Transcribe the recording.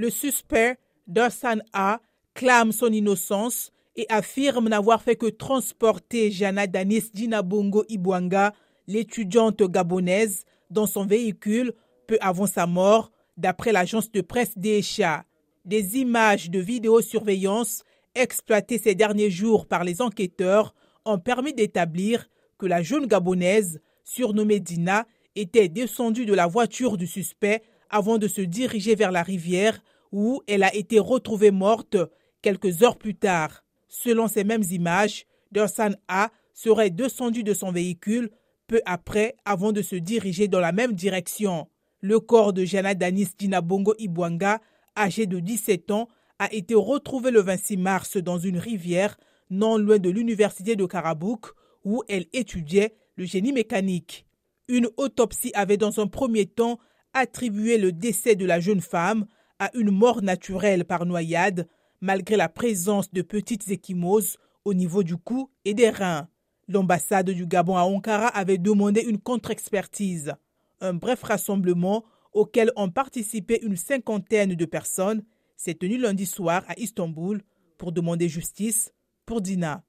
Le suspect, Dorsan A, clame son innocence et affirme n'avoir fait que transporter Jana Danis Dinabongo Ibwanga, l'étudiante gabonaise, dans son véhicule peu avant sa mort, d'après l'agence de presse d'Echa. Des images de vidéosurveillance exploitées ces derniers jours par les enquêteurs ont permis d'établir que la jeune gabonaise, surnommée Dina, était descendue de la voiture du suspect avant de se diriger vers la rivière où elle a été retrouvée morte quelques heures plus tard. Selon ces mêmes images, Dersan A serait descendu de son véhicule peu après avant de se diriger dans la même direction. Le corps de Jana Danis Dinabongo Ibwanga, âgé de 17 ans, a été retrouvé le 26 mars dans une rivière non loin de l'université de Karabouk où elle étudiait le génie mécanique. Une autopsie avait dans un premier temps attribué le décès de la jeune femme à une mort naturelle par noyade, malgré la présence de petites échymoses au niveau du cou et des reins. L'ambassade du Gabon à Ankara avait demandé une contre-expertise. Un bref rassemblement auquel ont participé une cinquantaine de personnes s'est tenu lundi soir à Istanbul pour demander justice pour Dina.